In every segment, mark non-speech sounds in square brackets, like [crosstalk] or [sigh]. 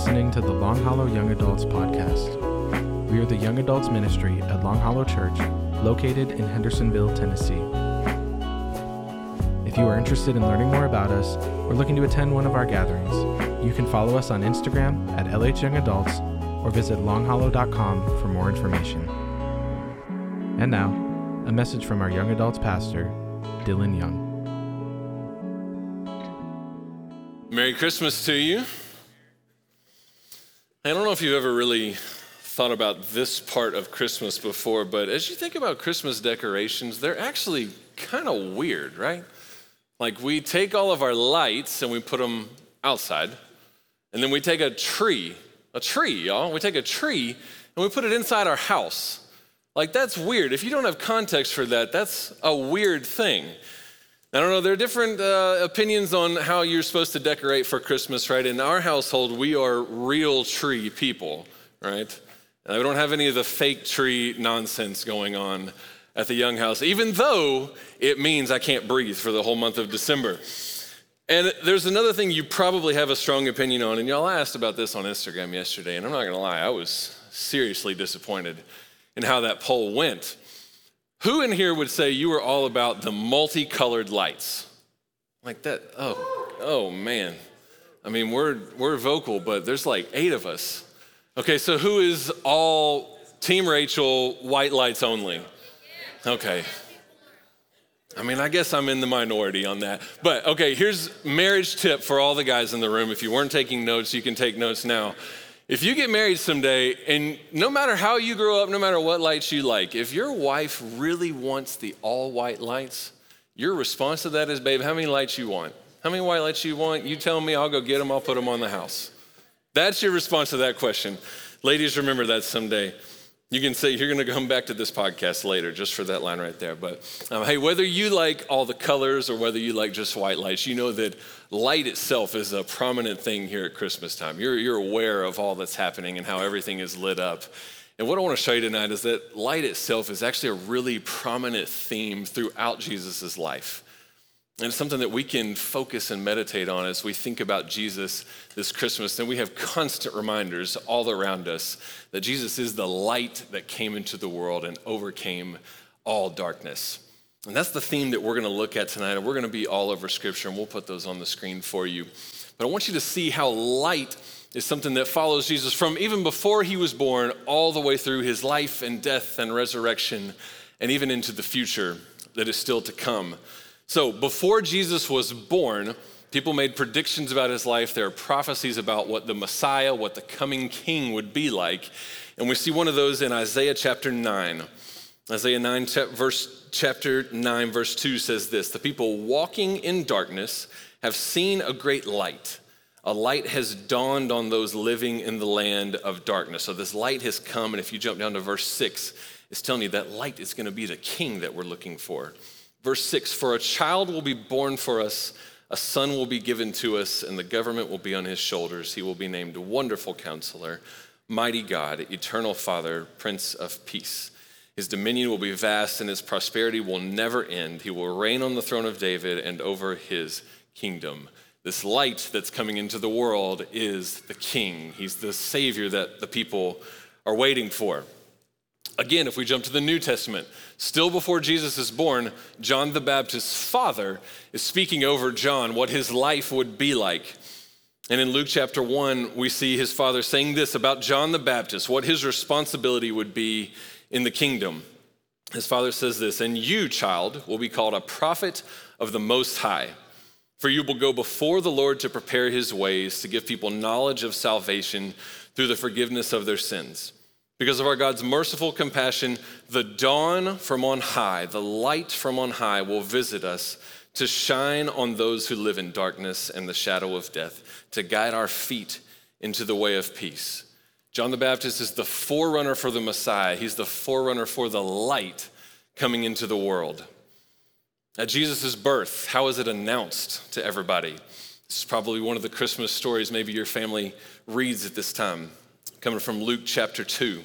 listening to the Long Hollow Young Adults podcast. We are the Young Adults Ministry at Long Hollow Church, located in Hendersonville, Tennessee. If you are interested in learning more about us or looking to attend one of our gatherings, you can follow us on Instagram at LH Young Adults or visit longhollow.com for more information. And now, a message from our Young Adults pastor, Dylan Young. Merry Christmas to you. I don't know if you've ever really thought about this part of Christmas before, but as you think about Christmas decorations, they're actually kind of weird, right? Like we take all of our lights and we put them outside, and then we take a tree, a tree, y'all, we take a tree and we put it inside our house. Like that's weird. If you don't have context for that, that's a weird thing. I don't know, there are different uh, opinions on how you're supposed to decorate for Christmas, right? In our household, we are real tree people, right? And we don't have any of the fake tree nonsense going on at the young house, even though it means I can't breathe for the whole month of December. And there's another thing you probably have a strong opinion on, and y'all asked about this on Instagram yesterday, and I'm not gonna lie, I was seriously disappointed in how that poll went. Who in here would say you were all about the multicolored lights? Like that, oh, oh man. I mean, we're, we're vocal, but there's like eight of us. Okay, so who is all Team Rachel, white lights only? Okay. I mean, I guess I'm in the minority on that. But okay, here's marriage tip for all the guys in the room. If you weren't taking notes, you can take notes now. If you get married someday, and no matter how you grow up, no matter what lights you like, if your wife really wants the all white lights, your response to that is, babe, how many lights you want? How many white lights you want? You tell me, I'll go get them, I'll put them on the house. That's your response to that question. Ladies, remember that someday. You can say you're going to come back to this podcast later just for that line right there. But um, hey, whether you like all the colors or whether you like just white lights, you know that light itself is a prominent thing here at Christmas time. You're, you're aware of all that's happening and how everything is lit up. And what I want to show you tonight is that light itself is actually a really prominent theme throughout Jesus' life. And it's something that we can focus and meditate on as we think about Jesus this Christmas. And we have constant reminders all around us that Jesus is the light that came into the world and overcame all darkness. And that's the theme that we're going to look at tonight. And we're going to be all over Scripture, and we'll put those on the screen for you. But I want you to see how light is something that follows Jesus from even before he was born all the way through his life and death and resurrection, and even into the future that is still to come. So, before Jesus was born, people made predictions about his life. There are prophecies about what the Messiah, what the coming king would be like. And we see one of those in Isaiah chapter 9. Isaiah 9, verse, chapter 9, verse 2 says this The people walking in darkness have seen a great light. A light has dawned on those living in the land of darkness. So, this light has come. And if you jump down to verse 6, it's telling you that light is going to be the king that we're looking for. Verse 6 For a child will be born for us, a son will be given to us, and the government will be on his shoulders. He will be named Wonderful Counselor, Mighty God, Eternal Father, Prince of Peace. His dominion will be vast, and his prosperity will never end. He will reign on the throne of David and over his kingdom. This light that's coming into the world is the king. He's the savior that the people are waiting for. Again, if we jump to the New Testament, still before Jesus is born, John the Baptist's father is speaking over John what his life would be like. And in Luke chapter 1, we see his father saying this about John the Baptist, what his responsibility would be in the kingdom. His father says this, and you, child, will be called a prophet of the Most High. For you will go before the Lord to prepare his ways, to give people knowledge of salvation through the forgiveness of their sins because of our God's merciful compassion, the dawn from on high, the light from on high will visit us to shine on those who live in darkness and the shadow of death, to guide our feet into the way of peace. John the Baptist is the forerunner for the Messiah, he's the forerunner for the light coming into the world. At Jesus' birth, how is it announced to everybody? This is probably one of the Christmas stories maybe your family reads at this time coming from Luke chapter 2.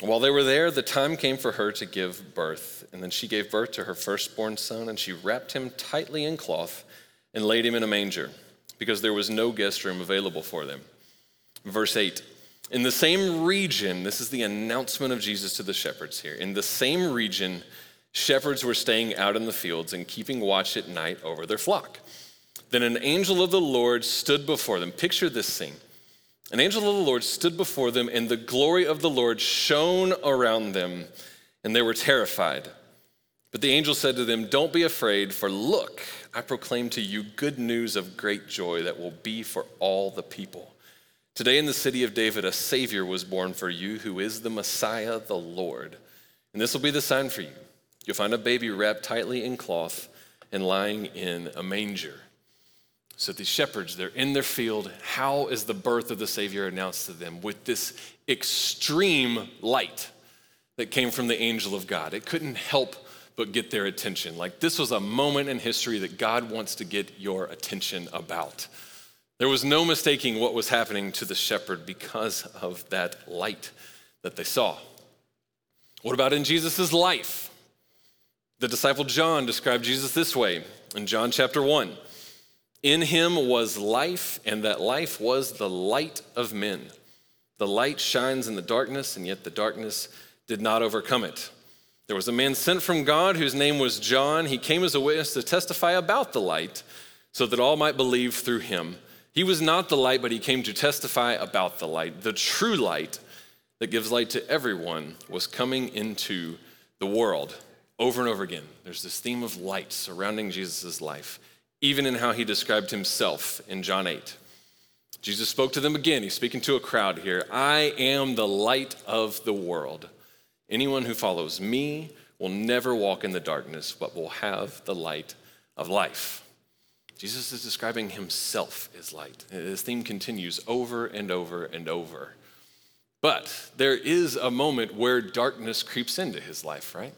While they were there, the time came for her to give birth, and then she gave birth to her firstborn son, and she wrapped him tightly in cloth and laid him in a manger, because there was no guest room available for them. Verse 8 In the same region, this is the announcement of Jesus to the shepherds here. In the same region, shepherds were staying out in the fields and keeping watch at night over their flock. Then an angel of the Lord stood before them. Picture this scene an angel of the Lord stood before them, and the glory of the Lord shone around them, and they were terrified. But the angel said to them, Don't be afraid, for look, I proclaim to you good news of great joy that will be for all the people. Today in the city of David, a Savior was born for you, who is the Messiah, the Lord. And this will be the sign for you you'll find a baby wrapped tightly in cloth and lying in a manger. So these shepherds, they're in their field. How is the birth of the Savior announced to them? With this extreme light that came from the angel of God. It couldn't help but get their attention. Like this was a moment in history that God wants to get your attention about. There was no mistaking what was happening to the shepherd because of that light that they saw. What about in Jesus' life? The disciple John described Jesus this way in John chapter 1. In him was life, and that life was the light of men. The light shines in the darkness, and yet the darkness did not overcome it. There was a man sent from God whose name was John. He came as a witness to testify about the light, so that all might believe through him. He was not the light, but he came to testify about the light. The true light that gives light to everyone was coming into the world over and over again. There's this theme of light surrounding Jesus' life even in how he described himself in John 8. Jesus spoke to them again. He's speaking to a crowd here. I am the light of the world. Anyone who follows me will never walk in the darkness, but will have the light of life. Jesus is describing himself as light. His theme continues over and over and over. But there is a moment where darkness creeps into his life, right?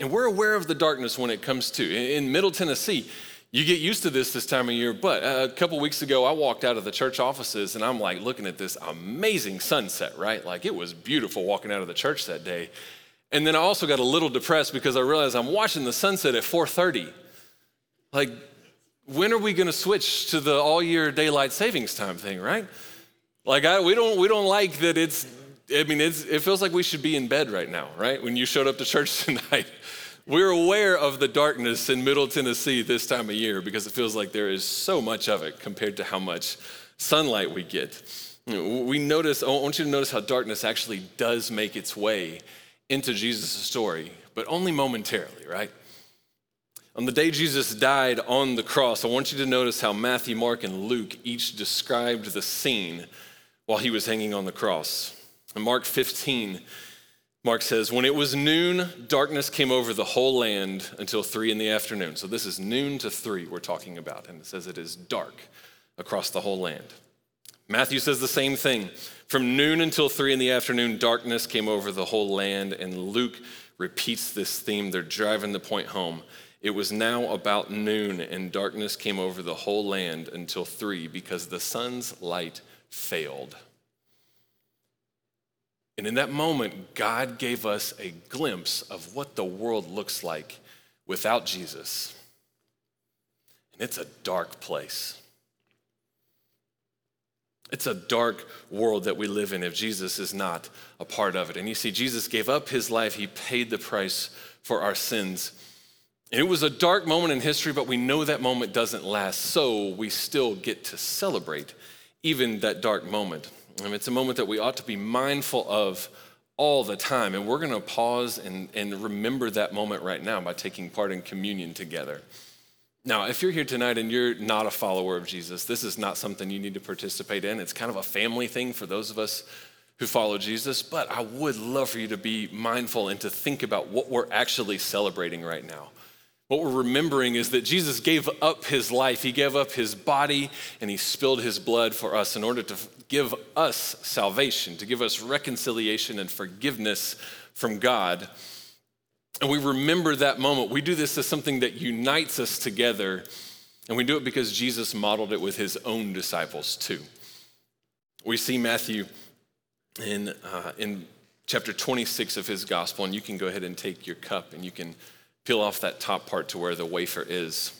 And we're aware of the darkness when it comes to. In Middle Tennessee, you get used to this this time of year, but uh, a couple weeks ago, I walked out of the church offices and I'm like looking at this amazing sunset, right? Like it was beautiful walking out of the church that day. And then I also got a little depressed because I realized I'm watching the sunset at 4:30. Like, when are we going to switch to the all year daylight savings time thing, right? Like, I, we don't we don't like that it's. I mean, it's, it feels like we should be in bed right now, right? When you showed up to church [laughs] tonight. We're aware of the darkness in Middle Tennessee this time of year because it feels like there is so much of it compared to how much sunlight we get. We notice, I want you to notice how darkness actually does make its way into Jesus' story, but only momentarily, right? On the day Jesus died on the cross, I want you to notice how Matthew, Mark, and Luke each described the scene while he was hanging on the cross. In Mark 15, Mark says, When it was noon, darkness came over the whole land until three in the afternoon. So this is noon to three we're talking about. And it says it is dark across the whole land. Matthew says the same thing. From noon until three in the afternoon, darkness came over the whole land. And Luke repeats this theme. They're driving the point home. It was now about noon, and darkness came over the whole land until three because the sun's light failed. And in that moment, God gave us a glimpse of what the world looks like without Jesus. And it's a dark place. It's a dark world that we live in if Jesus is not a part of it. And you see, Jesus gave up his life, he paid the price for our sins. And it was a dark moment in history, but we know that moment doesn't last, so we still get to celebrate even that dark moment. And it's a moment that we ought to be mindful of all the time. And we're going to pause and, and remember that moment right now by taking part in communion together. Now, if you're here tonight and you're not a follower of Jesus, this is not something you need to participate in. It's kind of a family thing for those of us who follow Jesus. But I would love for you to be mindful and to think about what we're actually celebrating right now. What we're remembering is that Jesus gave up his life, he gave up his body, and he spilled his blood for us in order to give us salvation, to give us reconciliation and forgiveness from God. And we remember that moment. We do this as something that unites us together, and we do it because Jesus modeled it with his own disciples too. We see Matthew in, uh, in chapter 26 of his gospel, and you can go ahead and take your cup and you can peel off that top part to where the wafer is.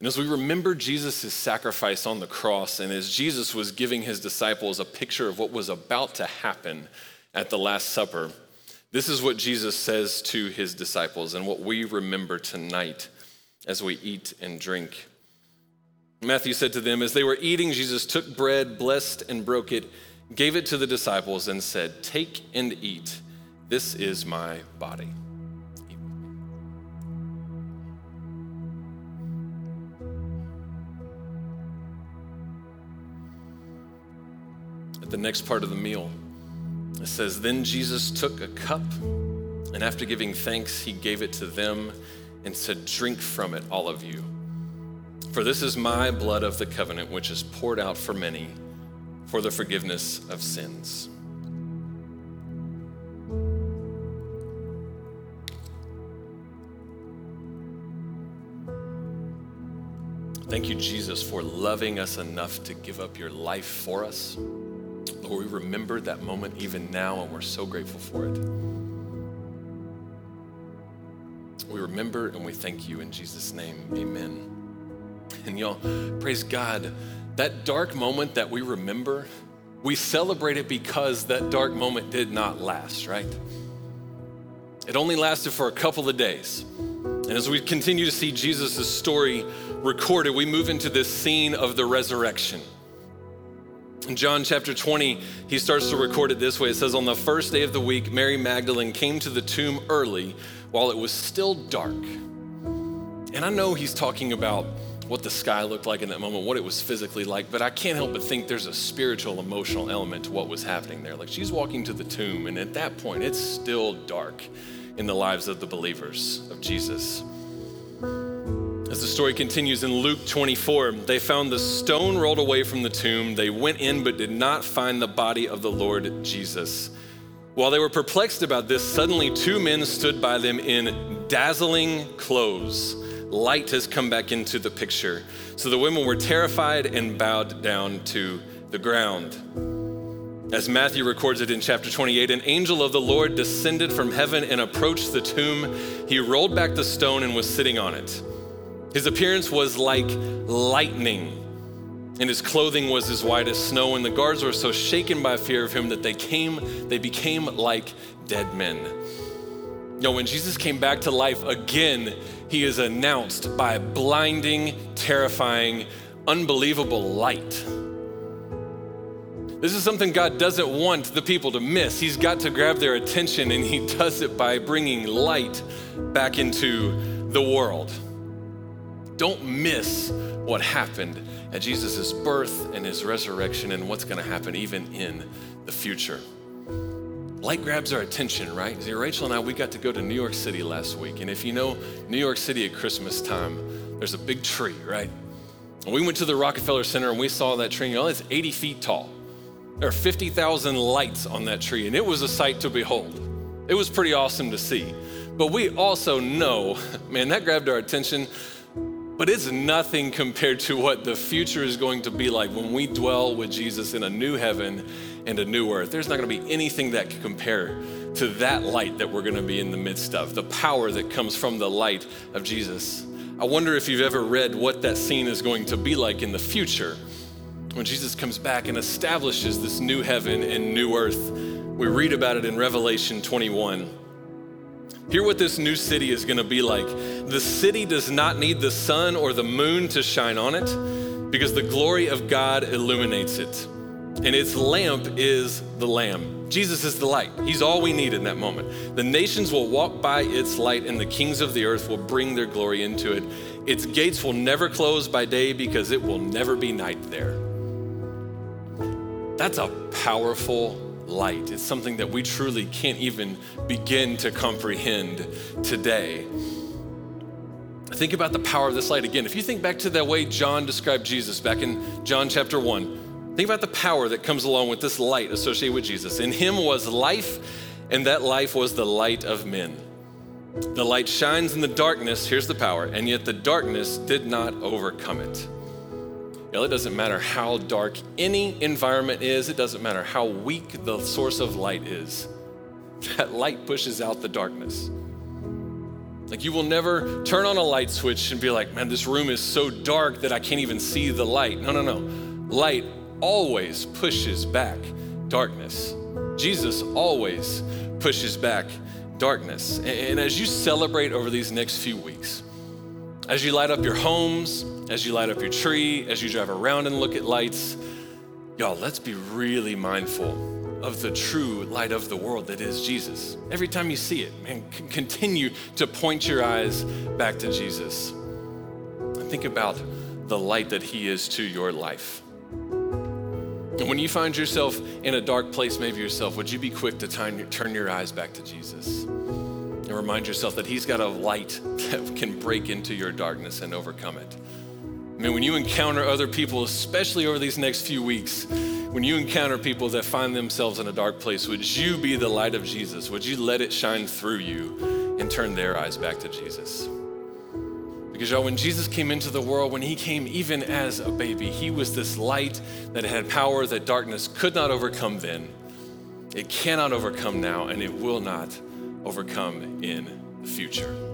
And as we remember Jesus' sacrifice on the cross, and as Jesus was giving his disciples a picture of what was about to happen at the Last Supper, this is what Jesus says to his disciples and what we remember tonight as we eat and drink. Matthew said to them, As they were eating, Jesus took bread, blessed and broke it, gave it to the disciples, and said, Take and eat. This is my body. At the next part of the meal, it says, Then Jesus took a cup, and after giving thanks, he gave it to them and said, Drink from it, all of you. For this is my blood of the covenant, which is poured out for many for the forgiveness of sins. Thank you, Jesus, for loving us enough to give up your life for us. Lord, we remember that moment even now, and we're so grateful for it. We remember and we thank you in Jesus' name. Amen. And y'all, praise God, that dark moment that we remember, we celebrate it because that dark moment did not last, right? It only lasted for a couple of days. And as we continue to see Jesus' story recorded, we move into this scene of the resurrection. In John chapter 20, he starts to record it this way. It says, On the first day of the week, Mary Magdalene came to the tomb early while it was still dark. And I know he's talking about what the sky looked like in that moment, what it was physically like, but I can't help but think there's a spiritual, emotional element to what was happening there. Like she's walking to the tomb, and at that point, it's still dark in the lives of the believers of Jesus. As the story continues in Luke 24, they found the stone rolled away from the tomb. They went in but did not find the body of the Lord Jesus. While they were perplexed about this, suddenly two men stood by them in dazzling clothes. Light has come back into the picture. So the women were terrified and bowed down to the ground. As Matthew records it in chapter 28, an angel of the Lord descended from heaven and approached the tomb. He rolled back the stone and was sitting on it. His appearance was like lightning, and his clothing was as white as snow, and the guards were so shaken by fear of him that they came, they became like dead men. No, when Jesus came back to life again, he is announced by blinding, terrifying, unbelievable light. This is something God doesn't want the people to miss. He's got to grab their attention, and He [laughs] does it by bringing light back into the world. Don't miss what happened at Jesus' birth and his resurrection and what's going to happen even in the future. Light grabs our attention, right? See, Rachel and I, we got to go to New York City last week. And if you know New York City at Christmas time, there's a big tree, right? And we went to the Rockefeller Center and we saw that tree. You know, it's 80 feet tall. There are 50,000 lights on that tree, and it was a sight to behold. It was pretty awesome to see. But we also know, [laughs] man, that grabbed our attention but it's nothing compared to what the future is going to be like when we dwell with Jesus in a new heaven and a new earth. There's not going to be anything that can compare to that light that we're going to be in the midst of, the power that comes from the light of Jesus. I wonder if you've ever read what that scene is going to be like in the future when Jesus comes back and establishes this new heaven and new earth. We read about it in Revelation 21. Hear what this new city is going to be like. The city does not need the sun or the moon to shine on it because the glory of God illuminates it. And its lamp is the Lamb. Jesus is the light. He's all we need in that moment. The nations will walk by its light, and the kings of the earth will bring their glory into it. Its gates will never close by day because it will never be night there. That's a powerful light. It's something that we truly can't even begin to comprehend today. Think about the power of this light again. If you think back to the way John described Jesus back in John chapter 1, think about the power that comes along with this light associated with Jesus. In him was life, and that life was the light of men. The light shines in the darkness, here's the power, and yet the darkness did not overcome it. You know, it doesn't matter how dark any environment is, it doesn't matter how weak the source of light is. [laughs] That light pushes out the darkness. Like you will never turn on a light switch and be like, man, this room is so dark that I can't even see the light. No, no, no. Light always pushes back darkness. Jesus always pushes back darkness. And as you celebrate over these next few weeks, as you light up your homes, as you light up your tree, as you drive around and look at lights, y'all, let's be really mindful of the true light of the world that is Jesus. Every time you see it, man, continue to point your eyes back to Jesus. And think about the light that He is to your life. And when you find yourself in a dark place, maybe yourself, would you be quick to turn your eyes back to Jesus? And remind yourself that He's got a light [laughs] that can break into your darkness and overcome it. I mean, when you encounter other people, especially over these next few weeks, when you encounter people that find themselves in a dark place, would you be the light of Jesus? Would you let it shine through you and turn their eyes back to Jesus? Because, y'all, when Jesus came into the world, when he came even as a baby, he was this light that had power that darkness could not overcome then. It cannot overcome now, and it will not overcome in the future.